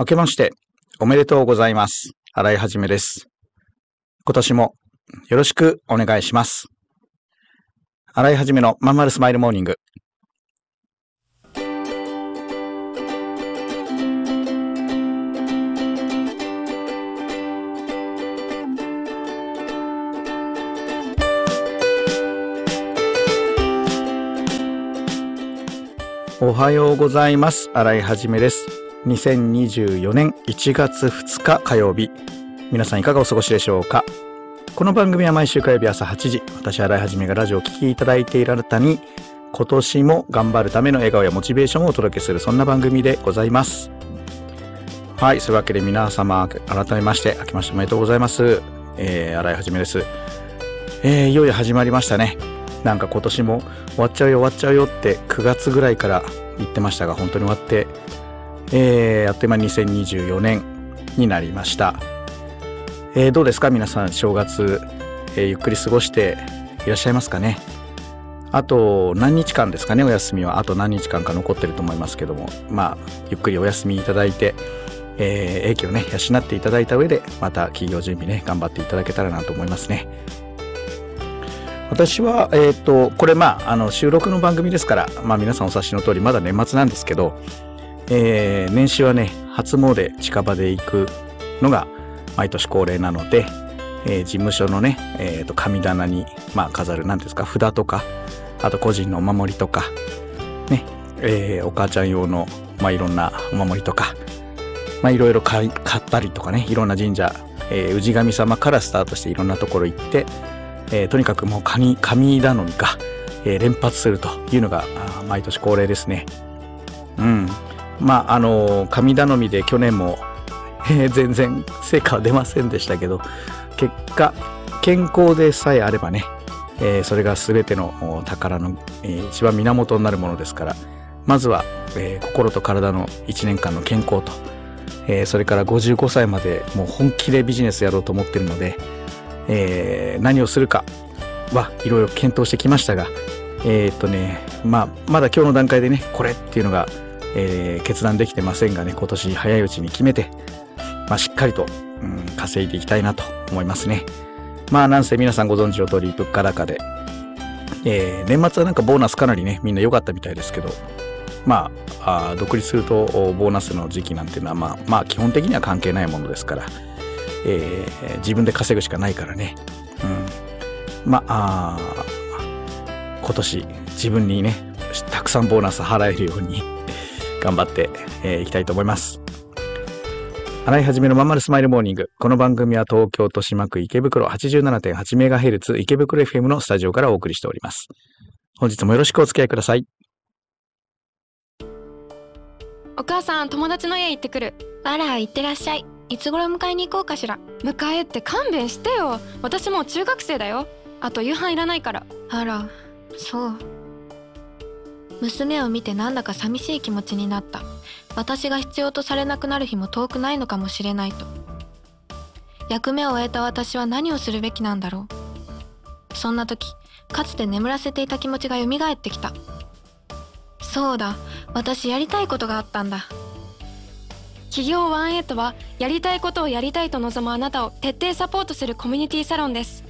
明けましておめでとうございます。新井はじめです。今年もよろしくお願いします。新井はじめのまんまるスマイルモーニング。おはようございます。新井はじめです。2024年1月2日火曜日。皆さんいかがお過ごしでしょうか？この番組は毎週火曜日朝8時、私、新井はじめがラジオを聴きいただいているあなたに、今年も頑張るための笑顔やモチベーションをお届けする、そんな番組でございます。はい、そういうわけで皆様、改めまして、明けましておめでとうございます。えー、新井はじめです。えー、いよいよ始まりましたね。なんか今年も終わっちゃうよ終わっちゃうよって9月ぐらいから言ってましたが本当に終わって、えー、あっという間に2024年になりました、えーどうですか？皆さん正月、えーゆっくり過ごしていらっしゃいますかね？あと何日間ですかね？お休みは。あと何日間か残ってると思いますけども。まあゆっくりお休みいただいてえー、英気をね養っていただいた上でまた企業準備ね頑張っていただけたらなと思いますね。私は、えっ、と、これまあ、あの、収録の番組ですから、まあ皆さんお察しの通り、まだ年末なんですけど、えー年始はね、初詣近場で行くのが毎年恒例なので、えー事務所のね、えっ、と、神棚に、まあ飾る、なんていうんですか、札とか、あと個人のお守りとか、ね、えーお母ちゃん用の、まあいろんなお守りとか、まあいろいろ買ったりとかね、いろんな神社、えー氏神様からスタートしていろんなところ行って、えーとにかくもう神神頼みか、えー連発するというのが毎年恒例ですね。うん。まああの神頼みで去年も、えー全然成果は出ませんでしたけど結果健康でさえあればね、えーそれが全ての宝の、えー一番源になるものですからまずは、えー心と体の1年間の健康と、えそれから55歳までもう本気でビジネスやろうと思ってるので、え何をするかはいろいろ検討してきましたが、えっとね、まあ、まだ今日の段階でね、これっていうのが、えー決断できてませんがね、今年早いうちに決めて、まあ、しっかりと、うん、稼いでいきたいなと思いますね。まあ、なんせ皆さんご存知の通り、物価高で、えー年末はなんかボーナスかなりね、みんな良かったみたいですけど、まあ、あ独立するとボーナスの時期なんていうのは、まあ、まあ、基本的には関係ないものですから、えー自分で稼ぐしかないからね。うん。まあ、今年自分にね、たくさんボーナス払えるように頑張ってえーいきたいと思います。洗い始めのまんまるスマイルモーニング。この番組は東京豊島区池袋 87.8MHz 池袋 FM のスタジオからお送りしております。本日もよろしくお付き合いください。お母さん友達の家行ってくるあら行ってらっしゃいいつ頃迎えに行こうかしら迎えって勘弁してよ私もう中学生だよあと夕飯いらないからあらそう娘を見てなんだか寂しい気持ちになった。私が必要とされなくなる日も遠くないのかもしれないと。役目を終えた私は何をするべきなんだろう。そんな時かつて眠らせていた気持ちが蘇ってきた。そうだ私やりたいことがあったんだ。企業ワンエイトはやりたいことをやりたいと望むあなたを徹底サポートするコミュニティサロンです。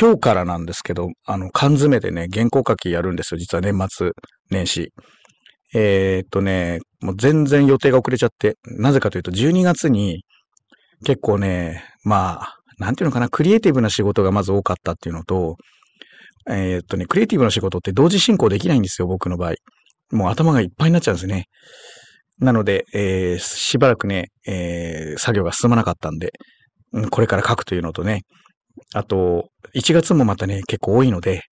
今日からなんですけど、あの、缶詰でね、原稿書きやるんですよ。実は年末年始。えーっとね、もう全然予定が遅れちゃって、なぜかというと、12月に結構ね、まあ、なんていうのかな、クリエイティブな仕事がまず多かったっていうのと、えーっとね、クリエイティブな仕事って同時進行できないんですよ、僕の場合。もう頭がいっぱいになっちゃうんですね。なので、えーしばらくね、えー作業が進まなかったんで、これから書くというのとね、あと、1月もまたね、結構多いので、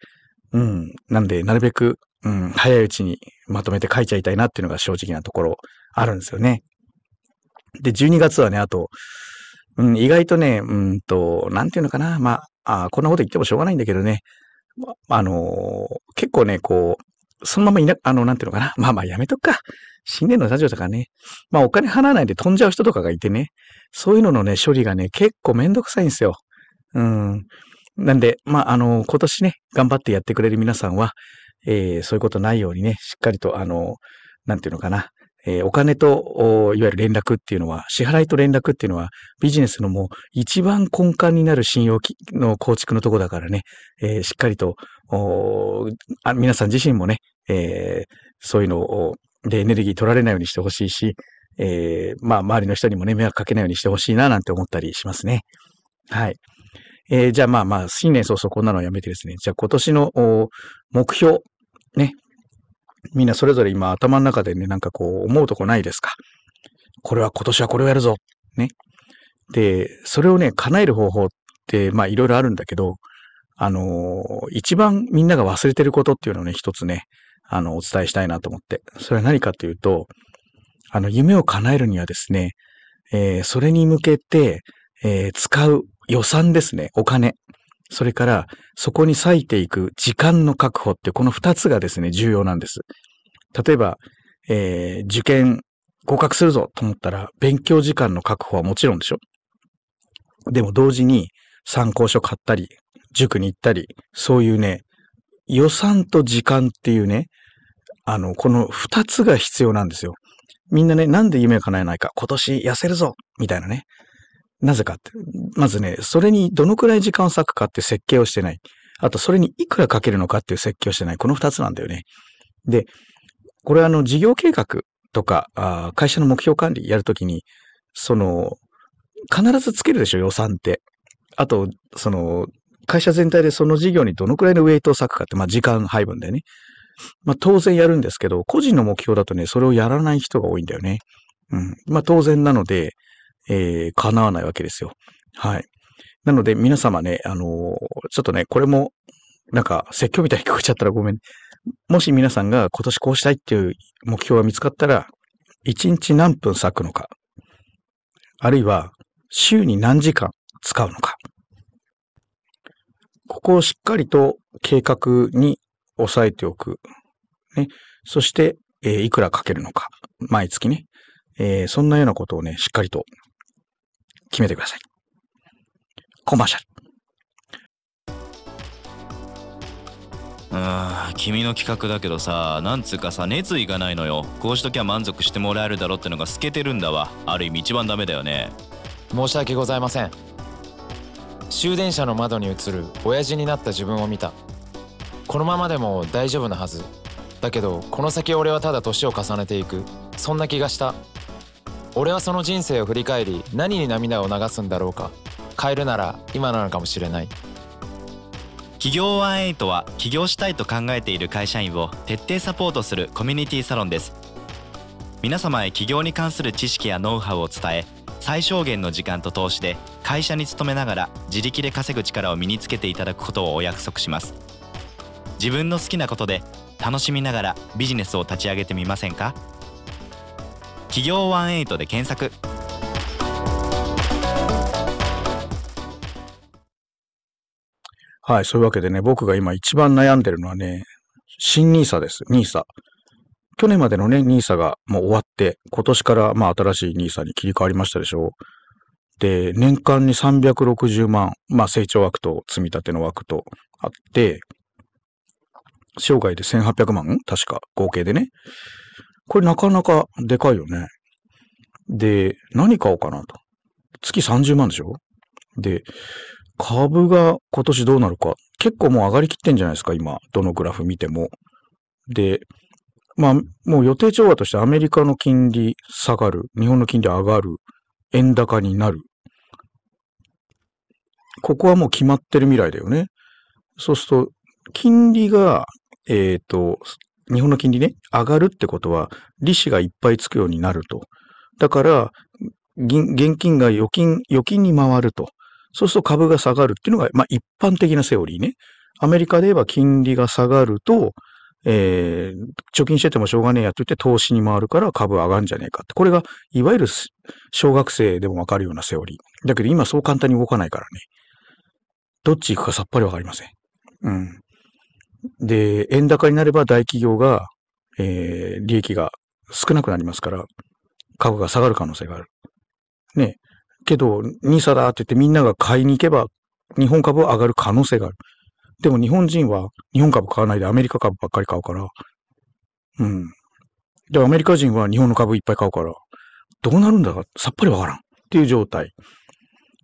うん、なんで、なるべく、うん、早いうちにまとめて書いちゃいたいなっていうのが正直なところあるんですよね。で、12月はね、あと、うん、意外とね、うんと、なんていうのかな。まあ、あこんなこと言ってもしょうがないんだけどね。あのー結構ね、こう、そのままいな、あの、なんていうのかな。まあまあやめとくか。新年のラジオとかね。まあお金払わないで飛んじゃう人とかがいてね。そういうののね、処理がね、結構めんどくさいんですよ。うん。なんで、まあ、あの、今年ね、頑張ってやってくれる皆さんは、えーそういうことないようにね、しっかりと、あの、なんていうのかな。えーお金と、おいわゆる連絡っていうのは、支払いと連絡っていうのは、ビジネスのもう一番根幹になる信用の構築のとこだからね、えーしっかりと、おあ皆さん自身もね、えーそういうのを、でエネルギー取られないようにしてほしいし、えーまあ、周りの人にもね、迷惑かけないようにしてほしいな、なんて思ったりしますね。はい。えーじゃあまあまあ、新年早々こんなのやめてですね。じゃあ今年の目標、ね。みんなそれぞれ今頭の中でね、なんかこう思うとこないですか？これは今年はこれをやるぞ。ね。で、それをね、叶える方法って、まあいろいろあるんだけど、あのー一番みんなが忘れてることっていうのをね、一つね、あの、お伝えしたいなと思って。それは何かというと、あの、夢を叶えるにはですね、えーそれに向けて、えー使う予算ですね、お金。それから、そこに割いていく時間の確保って、この二つがですね、重要なんです。例えば、えー受験合格するぞと思ったら、勉強時間の確保はもちろんでしょ。でも同時に参考書買ったり、塾に行ったり、そういうね、予算と時間っていうね、あの、この二つが必要なんですよ。みんなね、なんで夢を叶えないか、今年痩せるぞみたいなね。なぜかって。まずね、それにどのくらい時間を割くかって設計をしてない。あと、それにいくらかけるのかっていう設計をしてない。この二つなんだよね。で、これあの、事業計画とか、あ会社の目標管理やるときに、その、必ずつけるでしょ、予算って。あと、その、会社全体でその事業にどのくらいのウェイトを割くかって、まあ、時間配分だよね。まあ、当然やるんですけど、個人の目標だとね、それをやらない人が多いんだよね。うん。まあ、当然なので、えー、叶わないわけですよ。はい。なので、皆様ね、あのーちょっとね、これも、なんか、説教みたいに聞こえちゃったらごめん。もし皆さんが今年こうしたいっていう目標が見つかったら、1日何分割くのか、あるいは週に何時間使うのか。ここをしっかりと計画に抑えておく。ね。そして、えーいくらかけるのか。毎月ね。えーそんなようなことをね、しっかりと決めてください。コマーシャル。うーん君の企画だけどさなんつうかさ熱意がないのよ。こうしときゃ満足してもらえるだろってのが透けてるんだわ。ある意味一番ダメだよね。申し訳ございません。終電車の窓に映る親父になった自分を見た。このままでも大丈夫なはず。だけどこの先俺はただ年を重ねていく。そんな気がした俺はその人生を振り返り何に涙を流すんだろうか。変えるなら今なのかもしれない。企業18は起業したいと考えている会社員を徹底サポートするコミュニティサロンです。皆様へ起業に関する知識やノウハウを伝え最小限の時間と投資で会社に勤めながら自力で稼ぐ力を身につけていただくことをお約束します。自分の好きなことで楽しみながらビジネスを立ち上げてみませんか？企業18で検索はい、そういうわけでね、僕が今一番悩んでるのはね、新 NISA です。NISA。去年までのね、NISA がもう終わって、今年からまあ新しい NISA に切り替わりましたでしょうで、年間に360万、まあ成長枠と積み立ての枠とあって、生涯で1800万確か、合計でね。これなかなかでかいよね。で、何買おうかなと。月30万でしょ？で、株が今年どうなるか。結構もう上がりきってんじゃないですか、今。どのグラフ見ても。で、まあ、もう予定調和としてアメリカの金利下がる。日本の金利上がる。円高になる。ここはもう決まってる未来だよね。そうすると、金利が、えっ、と、日本の金利ね、上がるってことは、利子がいっぱいつくようになると。だから、現金が預金、預金に回ると。そうすると株が下がるっていうのが、まあ一般的なセオリーね。アメリカで言えば金利が下がると、えー貯金しててもしょうがねえやって言って投資に回るから株上がるんじゃねえかって。これが、いわゆる小学生でもわかるようなセオリー。だけど今そう簡単に動かないからね。どっち行くかさっぱりわかりません。うん。で、円高になれば大企業が、えー利益が少なくなりますから、株が下がる可能性がある。ね。けど、ニーサだって言ってみんなが買いに行けば、日本株は上がる可能性がある。でも日本人は日本株買わないでアメリカ株ばっかり買うから、うん。で、アメリカ人は日本の株いっぱい買うから、どうなるんだかさっぱりわからんっていう状態。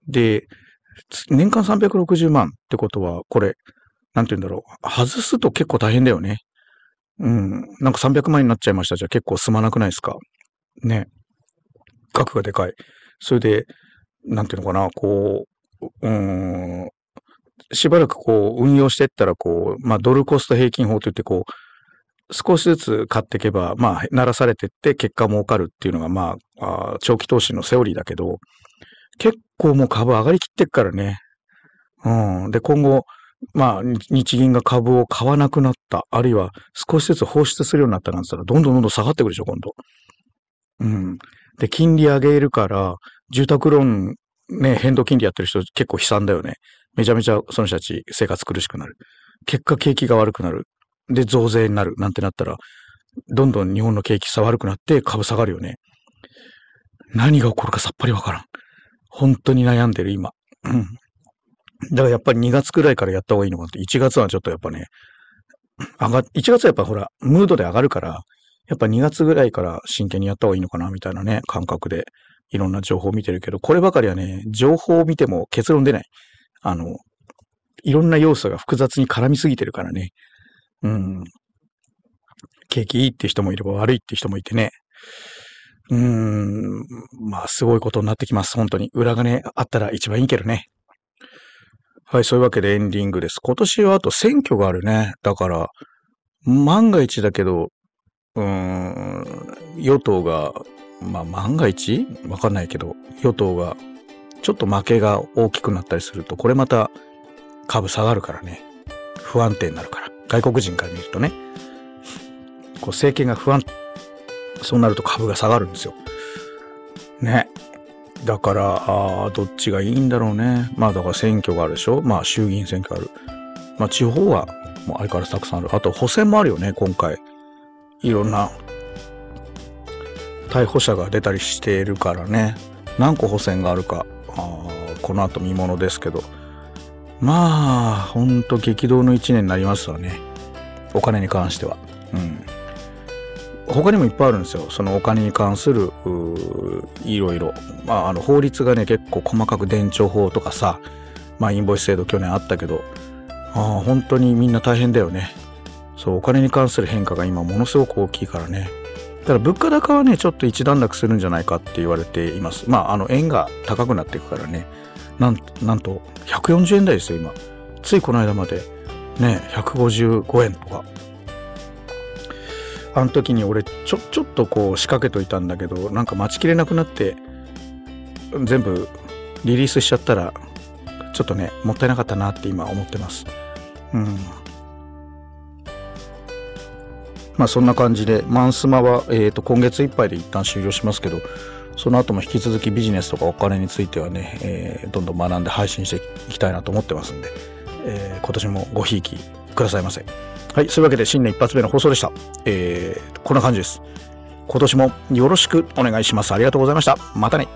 で、年間360万ってことは、これ、なんて言うんだろう。外すと結構大変だよね。うん。なんか300万円になっちゃいましたじゃ結構済まなくないですか？ね。額がでかい。それで、なんていうのかな、こう、うん、しばらくこう、運用していったら、こう、まあ、ドルコスト平均法といって、こう、少しずつ買っていけば、まあ、鳴らされていって結果儲かるっていうのが、まあ、あ長期投資のセオリーだけど、結構もう株上がりきってっからね。うん。で、今後、まあ、日銀が株を買わなくなった、あるいは少しずつ放出するようになったなんて言ったら、どんどんどんどん下がってくるでしょ、今度。うん。で、金利上げるから、住宅ローン、ね、変動金利やってる人結構悲惨だよね。めちゃめちゃその人たち生活苦しくなる。結果景気が悪くなる。で、増税になる。なんてなったら、どんどん日本の景気さ悪くなって株下がるよね。何が起こるかさっぱりわからん。本当に悩んでる今。うん。だからやっぱり2月くらいからやった方がいいのかなって。1月はちょっとやっぱね、上が、1月はやっぱほら、ムードで上がるから、やっぱ2月ぐらいから真剣にやった方がいいのかなみたいなね、感覚でいろんな情報を見てるけど、こればかりはね、情報を見ても結論出ない。あの、いろんな要素が複雑に絡みすぎてるからね。うん。景気いいって人もいれば悪いって人もいてね。うーん。まあ、すごいことになってきます。本当に。裏金あったら一番いいけどね。はい、そういうわけでエンディングです。今年はあと選挙があるね。だから、万が一だけど、うーん、与党が、まあ万が一？わかんないけど、与党がちょっと負けが大きくなったりすると、これまた株下がるからね。不安定になるから。外国人から見るとね。こう政権が不安、そうなると株が下がるんですよ。ね。だから、あどっちがいいんだろうね。まあだから選挙があるでしょ。まあ衆議院選挙ある。まあ地方はもう相変わらずたくさんある。あと補選もあるよね、今回。いろんな逮捕者が出たりしているからね。何個補選があるか、あこの後見ものですけど。まあ、ほんと激動の一年になりますわね。お金に関しては。うん。他にもいっぱいあるんですよ。そのお金に関する、いろいろ。まあ、あの、法律がね、結構細かく伝承法とかさ、まあ、インボイス制度去年あったけど、ああ、本当にみんな大変だよね。そう、お金に関する変化が今ものすごく大きいからね。ただ物価高はね、ちょっと一段落するんじゃないかって言われています。まあ、あの、円が高くなっていくからね。なんなんと、140円台ですよ、今。ついこの間まで、ね、155円とか。あの時に俺、ちょ、ちょっとこう仕掛けといたんだけど、なんか待ちきれなくなって、全部リリースしちゃったら、ちょっとね、もったいなかったなって今思ってます。うん。まあそんな感じで、マンスマは、えー、と今月いっぱいで一旦終了しますけど、その後も引き続きビジネスとかお金についてはね、えーどんどん学んで配信していきたいなと思ってますんで、えー今年もごひいきくださいませ。はい、そういうわけで新年一発目の放送でした。えーこんな感じです。今年もよろしくお願いします。ありがとうございました。またね。